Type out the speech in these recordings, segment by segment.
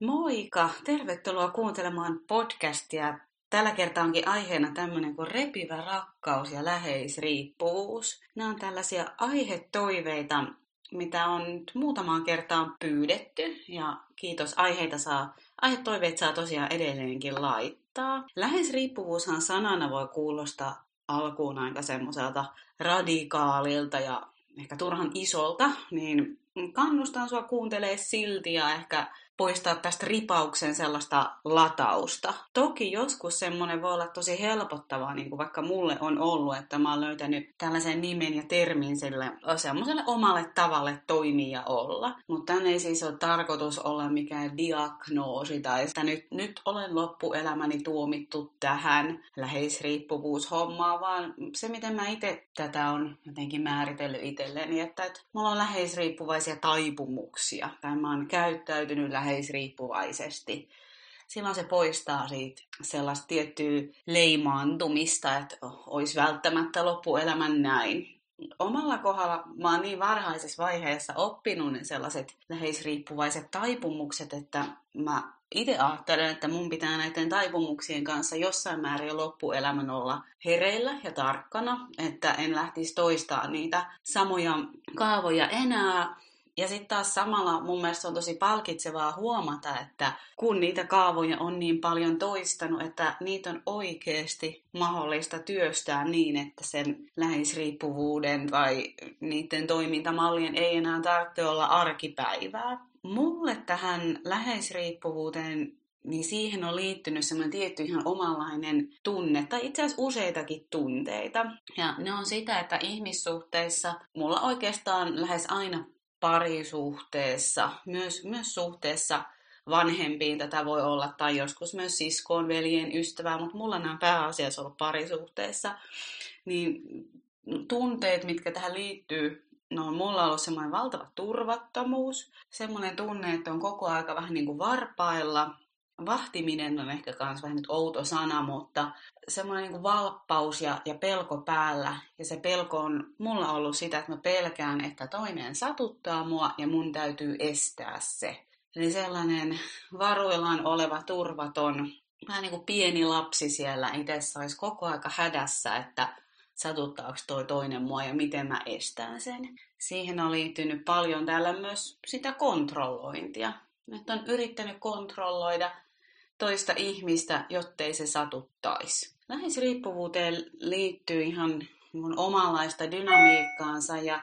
Moika! Tervetuloa kuuntelemaan podcastia. Tällä kertaa onkin aiheena tämmöinen kuin repivä rakkaus ja läheisriippuvuus. Nämä on tällaisia aihetoiveita, mitä on nyt muutamaan kertaan pyydetty. Ja kiitos, aiheita saa, aihetoiveet saa tosiaan edelleenkin laittaa. Läheisriippuvuushan sanana voi kuulostaa alkuun aika semmoiselta radikaalilta ja ehkä turhan isolta, niin kannustan sua kuuntelemaan silti ja ehkä poistaa tästä ripauksen sellaista latausta. Toki joskus semmoinen voi olla tosi helpottavaa, niin kuin vaikka mulle on ollut, että mä oon löytänyt tällaisen nimen ja termin sille semmoiselle omalle tavalle toimia ja olla. Mutta tänne ei siis ole tarkoitus olla mikään diagnoosi tai että nyt, nyt olen loppuelämäni tuomittu tähän läheisriippuvuushommaan, vaan se miten mä itse tätä on jotenkin määritellyt itselleni, että, että mulla on läheisriippuvaisia taipumuksia tai mä oon käyttäytynyt läheisriippuvaisia läheisriippuvaisesti. Silloin se poistaa siitä sellaista tiettyä leimaantumista, että olisi välttämättä loppuelämän näin. Omalla kohdalla mä oon niin varhaisessa vaiheessa oppinut ne sellaiset läheisriippuvaiset taipumukset, että mä itse ajattelen, että mun pitää näiden taipumuksien kanssa jossain määrin loppuelämän olla hereillä ja tarkkana, että en lähtisi toistaa niitä samoja kaavoja enää, ja sitten taas samalla mun mielestä on tosi palkitsevaa huomata, että kun niitä kaavoja on niin paljon toistanut, että niitä on oikeasti mahdollista työstää niin, että sen läheisriippuvuuden tai niiden toimintamallien ei enää tarvitse olla arkipäivää. Mulle tähän läheisriippuvuuteen niin siihen on liittynyt semmoinen tietty ihan omanlainen tunne, tai itse asiassa useitakin tunteita. Ja ne on sitä, että ihmissuhteissa mulla oikeastaan lähes aina parisuhteessa, myös, myös suhteessa vanhempiin. Tätä voi olla, tai joskus myös siskoon, veljen, ystävää, mutta mulla nämä pääasiassa ollut parisuhteessa, niin tunteet, mitkä tähän liittyy, no mulla on ollut semmoinen valtava turvattomuus, semmoinen tunne, että on koko aika vähän niin kuin varpailla, vahtiminen on ehkä myös vähän nyt outo sana, mutta semmoinen niin kuin valppaus ja, ja pelko päällä. Ja se pelko on mulla ollut sitä, että mä pelkään, että toinen satuttaa mua ja mun täytyy estää se. Eli sellainen varuillaan oleva turvaton, vähän niin kuin pieni lapsi siellä itse olisi koko aika hädässä, että satuttaako toi toinen mua ja miten mä estän sen. Siihen on liittynyt paljon täällä myös sitä kontrollointia. Että on yrittänyt kontrolloida toista ihmistä, jottei se satuttaisi. Läheisriippuvuuteen liittyy ihan mun omanlaista dynamiikkaansa ja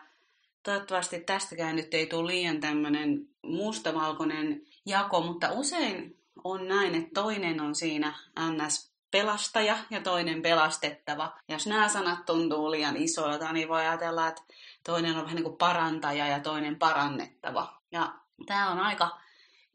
toivottavasti tästäkään nyt ei tule liian tämmöinen mustavalkoinen jako, mutta usein on näin, että toinen on siinä ns pelastaja ja toinen pelastettava. Ja jos nämä sanat tuntuu liian isoilta, niin voi ajatella, että toinen on vähän niin kuin parantaja ja toinen parannettava. Ja tämä on aika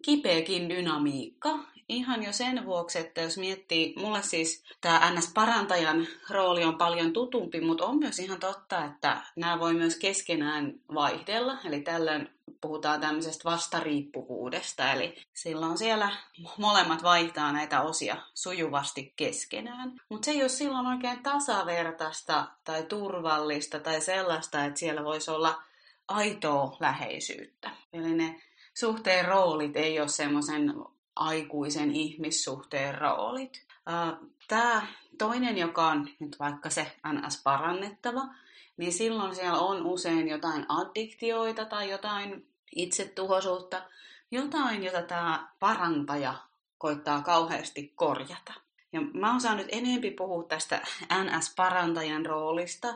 kipeäkin dynamiikka ihan jo sen vuoksi, että jos miettii, mulle siis tämä NS-parantajan rooli on paljon tutumpi, mutta on myös ihan totta, että nämä voi myös keskenään vaihdella. Eli tällöin puhutaan tämmöisestä vastariippuvuudesta, eli silloin siellä molemmat vaihtaa näitä osia sujuvasti keskenään. Mutta se ei ole silloin oikein tasavertaista tai turvallista tai sellaista, että siellä voisi olla aitoa läheisyyttä. Eli ne suhteen roolit ei ole semmoisen aikuisen ihmissuhteen roolit. Tämä toinen, joka on nyt vaikka se NS parannettava, niin silloin siellä on usein jotain addiktioita tai jotain itsetuhoisuutta, jotain, jota tämä parantaja koittaa kauheasti korjata. Ja mä oon saanut enempi puhua tästä NS-parantajan roolista,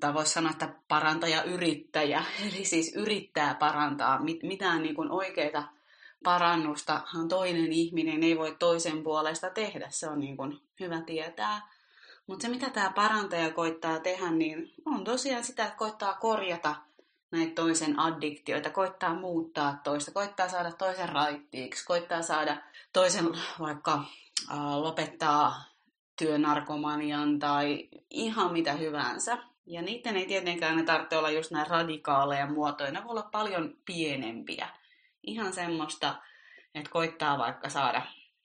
tai voisi sanoa, että parantaja-yrittäjä, eli siis yrittää parantaa mitään niin kuin oikeita parannustahan toinen ihminen ei voi toisen puolesta tehdä. Se on niin kuin hyvä tietää. Mutta se, mitä tämä parantaja koittaa tehdä, niin on tosiaan sitä, että koittaa korjata näitä toisen addiktioita, koittaa muuttaa toista, koittaa saada toisen raittiiksi, koittaa saada toisen vaikka äh, lopettaa työnarkomanian tai ihan mitä hyvänsä. Ja niiden ei tietenkään ne tarvitse olla just näin radikaaleja muotoja, ne voi olla paljon pienempiä ihan semmoista, että koittaa vaikka saada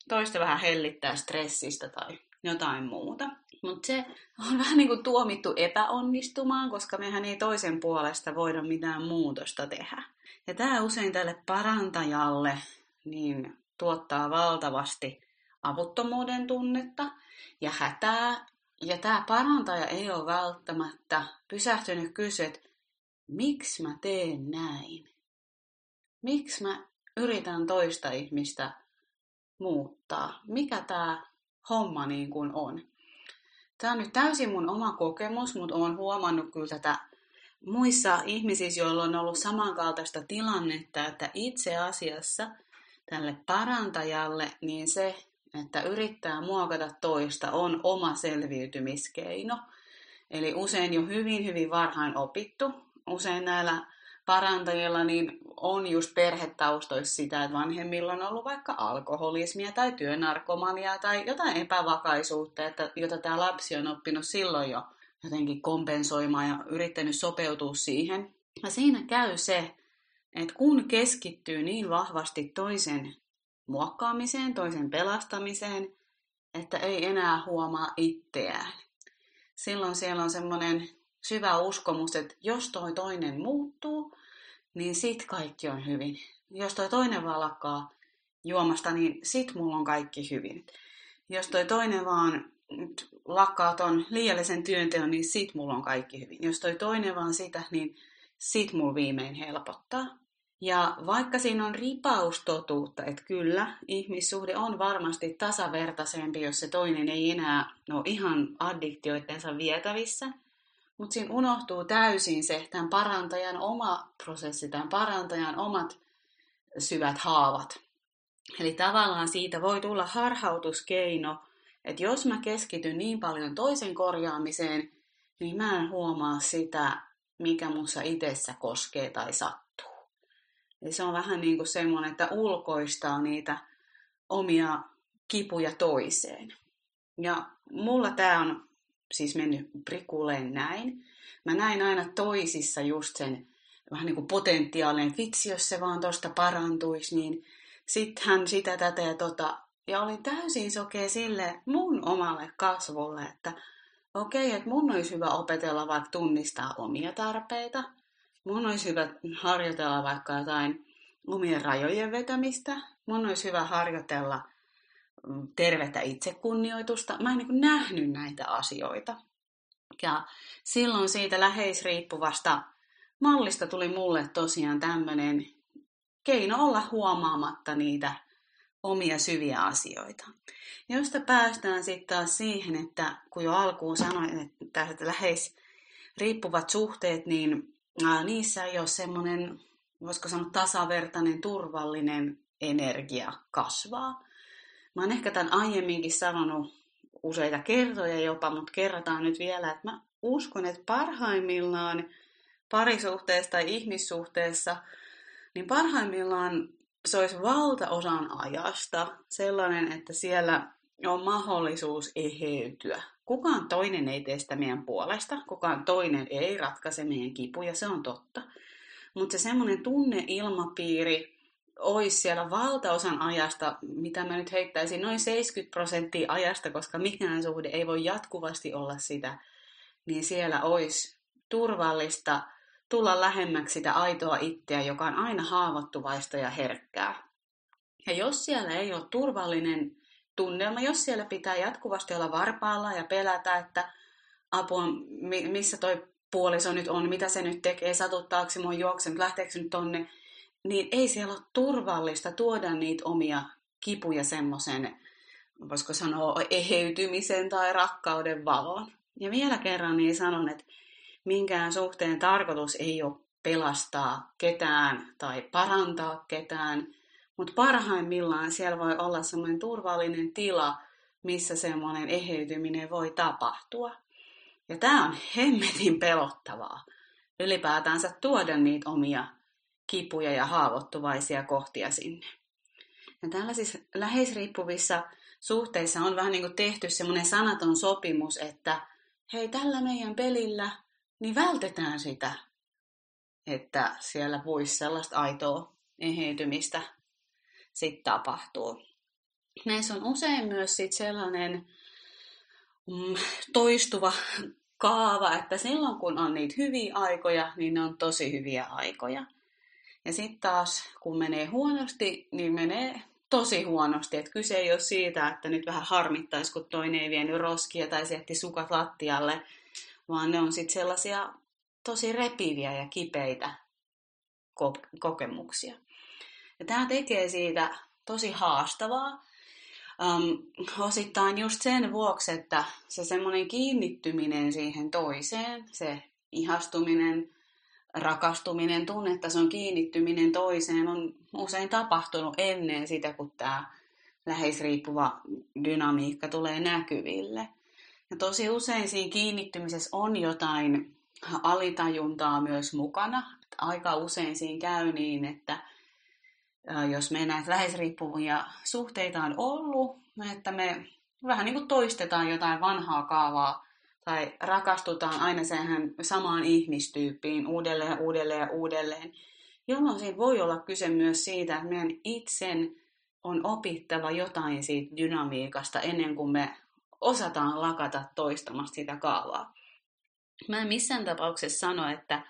toista vähän hellittää stressistä tai jotain muuta. Mutta se on vähän niin kuin tuomittu epäonnistumaan, koska mehän ei toisen puolesta voida mitään muutosta tehdä. Ja tämä usein tälle parantajalle, niin tuottaa valtavasti avuttomuuden tunnetta ja hätää. Ja tämä parantaja ei ole välttämättä pysähtynyt kysyä, että miksi mä teen näin? Miksi mä yritän toista ihmistä muuttaa? Mikä tämä homma niin kuin on? Tämä on nyt täysin mun oma kokemus, mutta olen huomannut kyllä tätä muissa ihmisissä, joilla on ollut samankaltaista tilannetta, että itse asiassa tälle parantajalle, niin se, että yrittää muokata toista, on oma selviytymiskeino. Eli usein jo hyvin, hyvin varhain opittu. Usein näillä parantajilla niin on just perhetaustoissa sitä, että vanhemmilla on ollut vaikka alkoholismia tai työnarkomania tai jotain epävakaisuutta, että, jota tämä lapsi on oppinut silloin jo jotenkin kompensoimaan ja yrittänyt sopeutua siihen. Ja siinä käy se, että kun keskittyy niin vahvasti toisen muokkaamiseen, toisen pelastamiseen, että ei enää huomaa itseään. Silloin siellä on semmoinen syvä uskomus, että jos toi toinen muuttuu, niin sit kaikki on hyvin. Jos toi toinen vaan lakkaa juomasta, niin sit mulla on kaikki hyvin. Jos toi toinen vaan lakkaa ton liiallisen työnteon, niin sit mulla on kaikki hyvin. Jos toi toinen vaan sitä, niin sit mulla viimein helpottaa. Ja vaikka siinä on ripaustotuutta, että kyllä, ihmissuhde on varmasti tasavertaisempi, jos se toinen ei enää ole ihan addiktioittensa vietävissä, mutta siinä unohtuu täysin se tämän parantajan oma prosessi, tämän parantajan omat syvät haavat. Eli tavallaan siitä voi tulla harhautuskeino, että jos mä keskityn niin paljon toisen korjaamiseen, niin mä en huomaa sitä, mikä mussa itsessä koskee tai sattuu. Eli se on vähän niin kuin semmoinen, että ulkoistaa niitä omia kipuja toiseen. Ja mulla tämä on siis mennyt prikuleen näin. Mä näin aina toisissa just sen vähän niin kuin potentiaalinen, vitsi jos se vaan tosta parantuisi, niin sitten hän sitä tätä ja tota. Ja olin täysin sokea sille mun omalle kasvulle, että okei, okay, että mun olisi hyvä opetella vaikka tunnistaa omia tarpeita. Mun olisi hyvä harjoitella vaikka jotain omien rajojen vetämistä. Mun olisi hyvä harjoitella tervettä itsekunnioitusta. Mä en niin nähnyt näitä asioita. Ja silloin siitä läheisriippuvasta mallista tuli mulle tosiaan tämmöinen keino olla huomaamatta niitä omia syviä asioita. Josta päästään sitten taas siihen, että kun jo alkuun sanoin, että läheisriippuvat suhteet, niin niissä ei ole semmoinen, voisiko sanoa tasavertainen, turvallinen energia kasvaa. Mä oon ehkä tämän aiemminkin sanonut useita kertoja jopa, mutta kerrataan nyt vielä, että mä uskon, että parhaimmillaan parisuhteessa tai ihmissuhteessa, niin parhaimmillaan se olisi valtaosan ajasta sellainen, että siellä on mahdollisuus eheytyä. Kukaan toinen ei tee sitä meidän puolesta, kukaan toinen ei ratkaise meidän kipuja, se on totta. Mutta se semmoinen tunneilmapiiri, olisi siellä valtaosan ajasta, mitä mä nyt heittäisin, noin 70 prosenttia ajasta, koska mikään suhde ei voi jatkuvasti olla sitä, niin siellä olisi turvallista tulla lähemmäksi sitä aitoa itseä, joka on aina haavoittuvaista ja herkkää. Ja jos siellä ei ole turvallinen tunnelma, jos siellä pitää jatkuvasti olla varpaalla ja pelätä, että apua, missä toi puoliso nyt on, mitä se nyt tekee, satuttaako se mua juoksen, lähteekö se nyt tonne, niin ei siellä ole turvallista tuoda niitä omia kipuja semmoisen, voisiko sanoa, eheytymisen tai rakkauden valoon. Ja vielä kerran niin sanon, että minkään suhteen tarkoitus ei ole pelastaa ketään tai parantaa ketään, mutta parhaimmillaan siellä voi olla semmoinen turvallinen tila, missä semmoinen eheytyminen voi tapahtua. Ja tämä on hemmetin pelottavaa. Ylipäätänsä tuoda niitä omia kipuja ja haavoittuvaisia kohtia sinne. Ja tällaisissa läheisriippuvissa suhteissa on vähän niin kuin tehty semmoinen sanaton sopimus, että hei, tällä meidän pelillä, niin vältetään sitä, että siellä voisi sellaista aitoa eheytymistä sitten tapahtuu. Näissä on usein myös sit sellainen mm, toistuva kaava, että silloin kun on niitä hyviä aikoja, niin ne on tosi hyviä aikoja. Ja sitten taas, kun menee huonosti, niin menee tosi huonosti. Että kyse ei ole siitä, että nyt vähän harmittaisi, kun toinen ei vienyt roskia tai se sukat lattialle, vaan ne on sitten sellaisia tosi repiviä ja kipeitä kokemuksia. Ja tämä tekee siitä tosi haastavaa, um, osittain just sen vuoksi, että se semmoinen kiinnittyminen siihen toiseen, se ihastuminen, rakastuminen, tunnetason kiinnittyminen toiseen on usein tapahtunut ennen sitä, kun tämä läheisriippuva dynamiikka tulee näkyville. Ja tosi usein siinä kiinnittymisessä on jotain alitajuntaa myös mukana. Aika usein siinä käy niin, että jos me näitä läheisriippuvia suhteita on ollut, että me vähän niin kuin toistetaan jotain vanhaa kaavaa tai rakastutaan aina sehän samaan ihmistyyppiin uudelleen, uudelleen ja uudelleen, jolloin siinä voi olla kyse myös siitä, että meidän itsen on opittava jotain siitä dynamiikasta ennen kuin me osataan lakata toistamasta sitä kaavaa. Mä en missään tapauksessa sano, että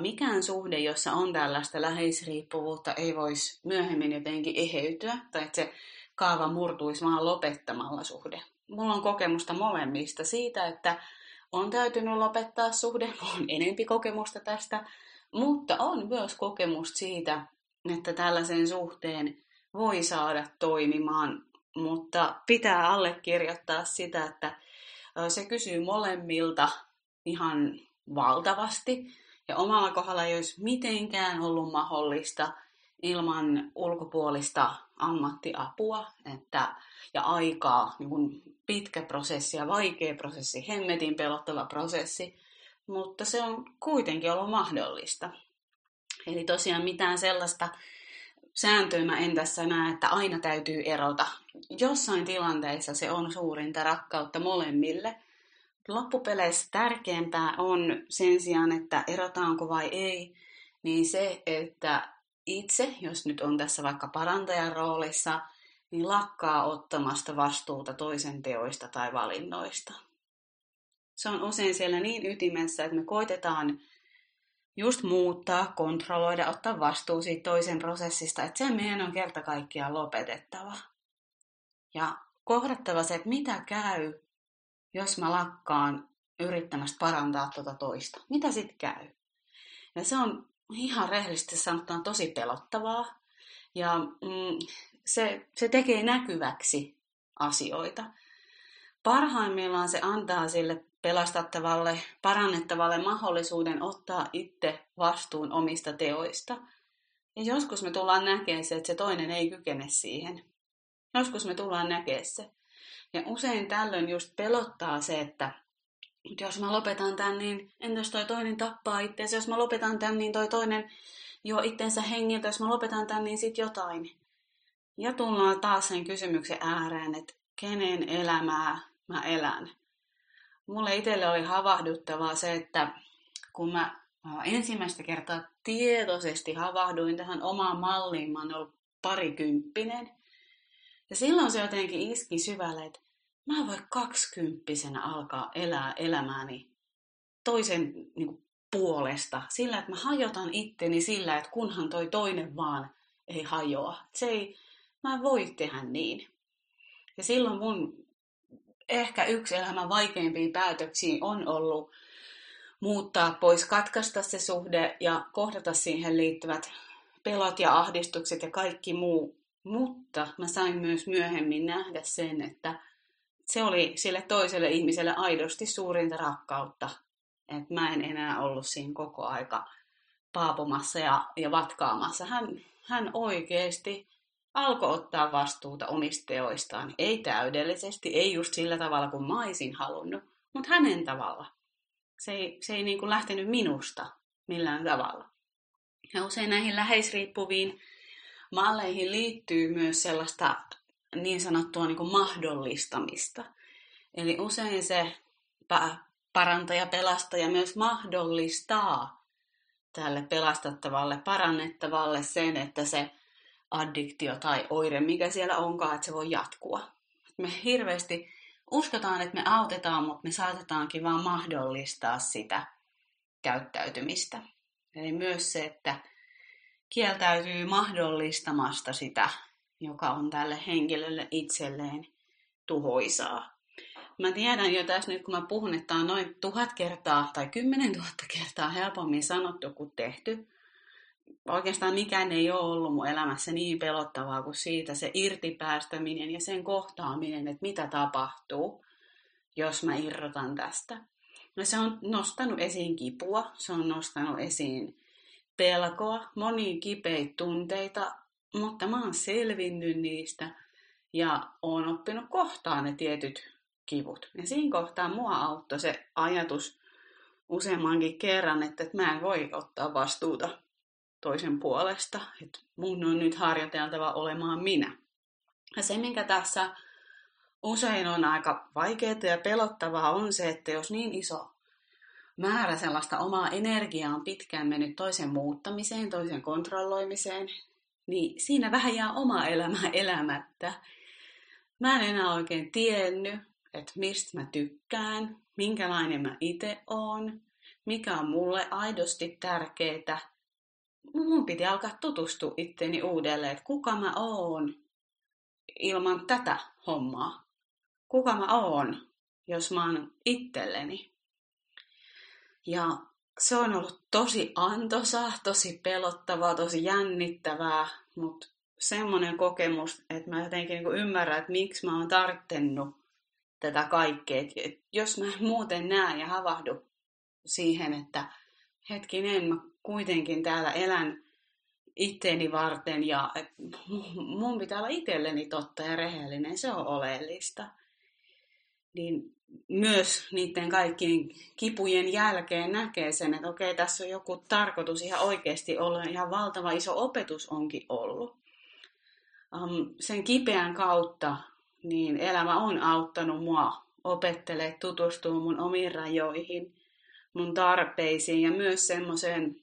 mikään suhde, jossa on tällaista läheisriippuvuutta, ei voisi myöhemmin jotenkin eheytyä, tai että se kaava murtuisi vaan lopettamalla suhde. Mulla on kokemusta molemmista siitä, että on täytynyt lopettaa suhde, on enempi kokemusta tästä, mutta on myös kokemusta siitä, että tällaisen suhteen voi saada toimimaan, mutta pitää allekirjoittaa sitä, että se kysyy molemmilta ihan valtavasti. Ja omalla kohdalla ei olisi mitenkään ollut mahdollista ilman ulkopuolista ammattiapua että, ja aikaa, niin kuin pitkä prosessi ja vaikea prosessi, hemmetin pelottava prosessi, mutta se on kuitenkin ollut mahdollista. Eli tosiaan mitään sellaista sääntöä mä en tässä näe, että aina täytyy erota. Jossain tilanteissa se on suurinta rakkautta molemmille. Loppupeleissä tärkeämpää on sen sijaan, että erotaanko vai ei, niin se, että itse, jos nyt on tässä vaikka parantajan roolissa, niin lakkaa ottamasta vastuuta toisen teoista tai valinnoista. Se on usein siellä niin ytimessä, että me koitetaan just muuttaa, kontrolloida, ottaa vastuu siitä toisen prosessista, että se meidän on kerta kaikkiaan lopetettava. Ja kohdattava se, että mitä käy, jos mä lakkaan yrittämästä parantaa tuota toista. Mitä sitten käy? Ja se on ihan rehellisesti sanottuna tosi pelottavaa. Ja mm, se, se tekee näkyväksi asioita. Parhaimmillaan se antaa sille pelastettavalle, parannettavalle mahdollisuuden ottaa itse vastuun omista teoista. Ja joskus me tullaan näkemään se, että se toinen ei kykene siihen. Joskus me tullaan näkemään se. Ja usein tällöin just pelottaa se, että jos mä lopetan tämän, niin entäs toi toinen tappaa itseänsä? Jos mä lopetan tämän, niin toi toinen jo itsensä hengiltä. Jos mä lopetan tämän, niin sit jotain. Ja tullaan taas sen kysymyksen ääreen, että kenen elämää mä elän. Mulle itselle oli havahduttavaa se, että kun mä ensimmäistä kertaa tietoisesti havahduin tähän omaan malliin, mä oon ollut parikymppinen. Ja silloin se jotenkin iski syvälle, että mä voin kaksikymppisenä alkaa elää elämääni toisen niin kuin, puolesta. Sillä, että mä hajotan itteni sillä, että kunhan toi toinen vaan ei hajoa. Se ei, mä voi tehdä niin. Ja silloin mun ehkä yksi elämän vaikeimpia päätöksiä on ollut muuttaa pois, katkaista se suhde ja kohdata siihen liittyvät pelot ja ahdistukset ja kaikki muu. Mutta mä sain myös myöhemmin nähdä sen, että se oli sille toiselle ihmiselle aidosti suurinta rakkautta. Että mä en enää ollut siinä koko aika paapomassa ja, ja vatkaamassa. Hän, hän oikeasti alkoi ottaa vastuuta omista teoistaan. Ei täydellisesti, ei just sillä tavalla kuin mä olisin halunnut, mutta hänen tavalla. Se ei, se ei niin kuin lähtenyt minusta millään tavalla. Ja usein näihin läheisriippuviin malleihin liittyy myös sellaista niin sanottua niin kuin mahdollistamista. Eli usein se parantaja, pelastaja myös mahdollistaa tälle pelastettavalle, parannettavalle sen, että se addiktio tai oire, mikä siellä onkaan, että se voi jatkua. Me hirveästi uskotaan, että me autetaan, mutta me saatetaankin vaan mahdollistaa sitä käyttäytymistä. Eli myös se, että kieltäytyy mahdollistamasta sitä joka on tälle henkilölle itselleen tuhoisaa. Mä tiedän jo tässä nyt, kun mä puhun, että on noin tuhat kertaa tai kymmenen tuhatta kertaa helpommin sanottu kuin tehty. Oikeastaan mikään ei ole ollut mun elämässä niin pelottavaa kuin siitä se irtipäästäminen ja sen kohtaaminen, että mitä tapahtuu, jos mä irrotan tästä. No se on nostanut esiin kipua, se on nostanut esiin pelkoa, monia kipeitä tunteita, mutta mä oon selvinnyt niistä ja oon oppinut kohtaan ne tietyt kivut. Ja siinä kohtaa mua auttoi se ajatus useammankin kerran, että mä en voi ottaa vastuuta toisen puolesta, että mun on nyt harjoiteltava olemaan minä. Ja se, minkä tässä usein on aika vaikeaa ja pelottavaa, on se, että jos niin iso määrä sellaista omaa energiaa on pitkään mennyt toisen muuttamiseen, toisen kontrolloimiseen, niin siinä vähän jää oma elämä elämättä. Mä en enää oikein tiennyt, että mistä mä tykkään, minkälainen mä itse oon, mikä on mulle aidosti tärkeää. Mun piti alkaa tutustua itteni uudelleen, että kuka mä oon ilman tätä hommaa. Kuka mä oon, jos mä oon itselleni. Ja se on ollut tosi antoisa, tosi pelottavaa, tosi jännittävää, mutta semmoinen kokemus, että mä jotenkin niin ymmärrän, että miksi mä oon tarttenut tätä kaikkea. Et jos mä muuten näen ja havahdu siihen, että hetkinen, mä kuitenkin täällä elän itteeni varten ja mun pitää olla itselleni totta ja rehellinen, se on oleellista. Niin myös niiden kaikkien kipujen jälkeen näkee sen, että okei, tässä on joku tarkoitus ihan oikeasti olla, ihan valtava iso opetus onkin ollut. Um, sen kipeän kautta niin elämä on auttanut mua opettelee tutustua mun omiin rajoihin, mun tarpeisiin ja myös semmoiseen,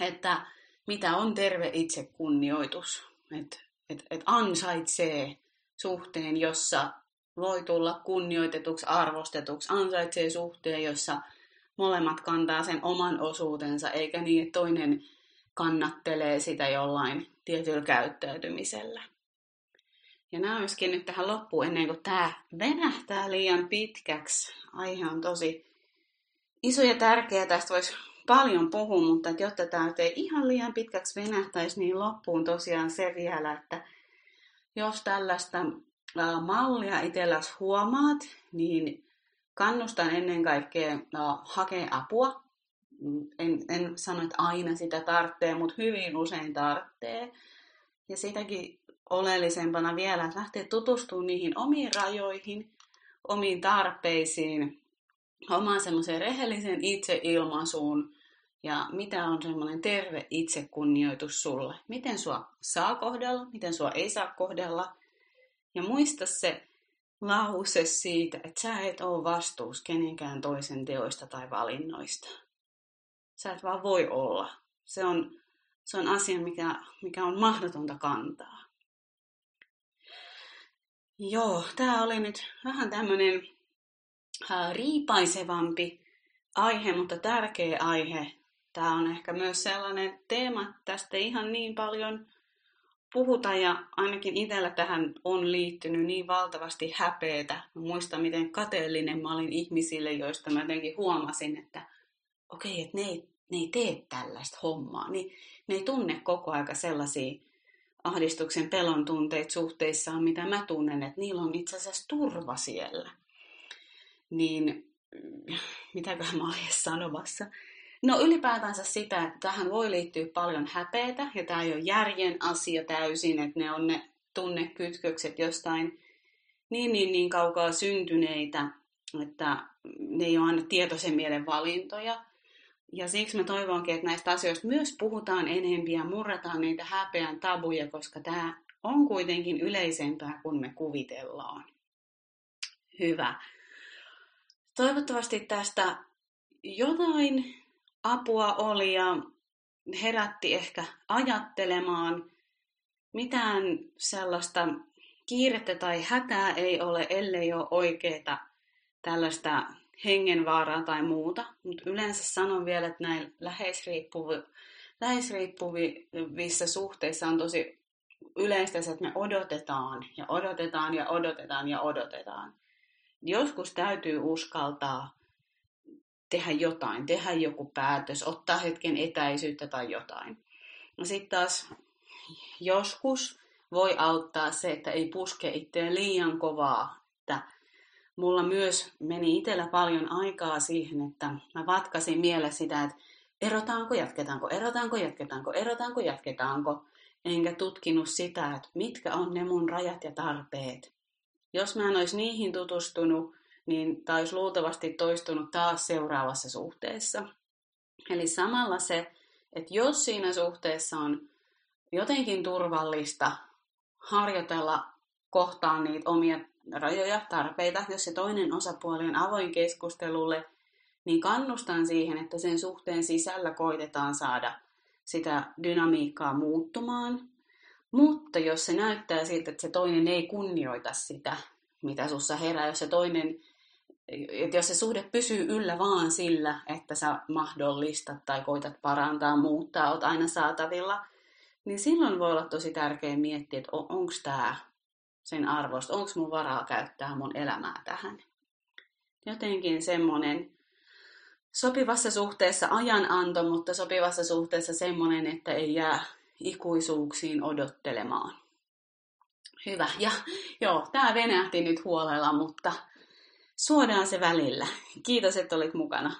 että mitä on terve itsekunnioitus. Että et, et ansaitsee suhteen, jossa voi tulla kunnioitetuksi, arvostetuksi, ansaitsee suhteen, jossa molemmat kantaa sen oman osuutensa, eikä niin, että toinen kannattelee sitä jollain tietyllä käyttäytymisellä. Ja nämä olisikin nyt tähän loppuun ennen kuin tämä venähtää liian pitkäksi. Aihe on tosi iso ja tärkeä, tästä voisi paljon puhua, mutta että jotta tämä ei ihan liian pitkäksi venähtäisi, niin loppuun tosiaan se vielä, että jos tällaista mallia itselläsi huomaat, niin kannustan ennen kaikkea hakea apua. En, en sano, että aina sitä tarvitsee, mutta hyvin usein tarvitsee. Ja sitäkin oleellisempana vielä, että lähtee tutustumaan niihin omiin rajoihin, omiin tarpeisiin, omaan semmoiseen rehellisen itseilmaisuun ja mitä on semmoinen terve itsekunnioitus sulle. Miten sua saa kohdella, miten sua ei saa kohdella. Ja muista se lause siitä, että sä et ole vastuus kenenkään toisen teoista tai valinnoista. Sä et vaan voi olla. Se on, se on asia, mikä, mikä on mahdotonta kantaa. Joo, tämä oli nyt vähän tämmöinen riipaisevampi aihe, mutta tärkeä aihe. Tämä on ehkä myös sellainen teema, että tästä ei ihan niin paljon puhuta ja ainakin itsellä tähän on liittynyt niin valtavasti häpeetä. Mä muistan, miten kateellinen mä olin ihmisille, joista mä jotenkin huomasin, että okei, okay, että ne ei, ne ei tee tällaista hommaa. Niin ne ei tunne koko aika sellaisia ahdistuksen pelon tunteet suhteissaan, mitä mä tunnen, että niillä on itse asiassa turva siellä. Niin, mitäköhän mä olen sanomassa? No ylipäätänsä sitä, että tähän voi liittyä paljon häpeitä, ja tämä ei ole järjen asia täysin, että ne on ne tunnekytkökset jostain niin, niin, niin kaukaa syntyneitä, että ne ei ole aina tietoisen mielen valintoja, ja siksi mä toivonkin, että näistä asioista myös puhutaan enemmän ja murrataan niitä häpeän tabuja, koska tämä on kuitenkin yleisempää kuin me kuvitellaan. Hyvä. Toivottavasti tästä jotain apua oli ja herätti ehkä ajattelemaan. Mitään sellaista kiirettä tai hätää ei ole, ellei ole oikeaa tällaista hengenvaaraa tai muuta, mutta yleensä sanon vielä, että näin läheisriippuvi, läheisriippuvissa suhteissa on tosi yleistä se, että me odotetaan ja odotetaan ja odotetaan ja odotetaan. Joskus täytyy uskaltaa tehdä jotain, tehdä joku päätös, ottaa hetken etäisyyttä tai jotain. No sitten taas joskus voi auttaa se, että ei puske itseään liian kovaa. Että mulla myös meni itsellä paljon aikaa siihen, että mä vatkasin mielessä sitä, että erotaanko, jatketaanko, erotaanko, jatketaanko, erotaanko, jatketaanko. Enkä tutkinut sitä, että mitkä on ne mun rajat ja tarpeet. Jos mä en olisi niihin tutustunut, niin tämä olisi luultavasti toistunut taas seuraavassa suhteessa. Eli samalla se, että jos siinä suhteessa on jotenkin turvallista harjoitella kohtaan niitä omia rajoja, tarpeita, jos se toinen osapuoli on avoin keskustelulle, niin kannustan siihen, että sen suhteen sisällä koitetaan saada sitä dynamiikkaa muuttumaan. Mutta jos se näyttää siltä, että se toinen ei kunnioita sitä, mitä sussa herää, jos se toinen, että jos se suhde pysyy yllä vaan sillä, että sä mahdollistat tai koitat parantaa, muuttaa, oot aina saatavilla, niin silloin voi olla tosi tärkeää miettiä, että onko tämä sen arvosta, onko mun varaa käyttää mun elämää tähän. Jotenkin semmoinen sopivassa suhteessa ajananto, mutta sopivassa suhteessa semmoinen, että ei jää ikuisuuksiin odottelemaan. Hyvä. Ja joo, tämä venähti nyt huolella, mutta suodaan se välillä. Kiitos, että olit mukana.